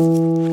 Música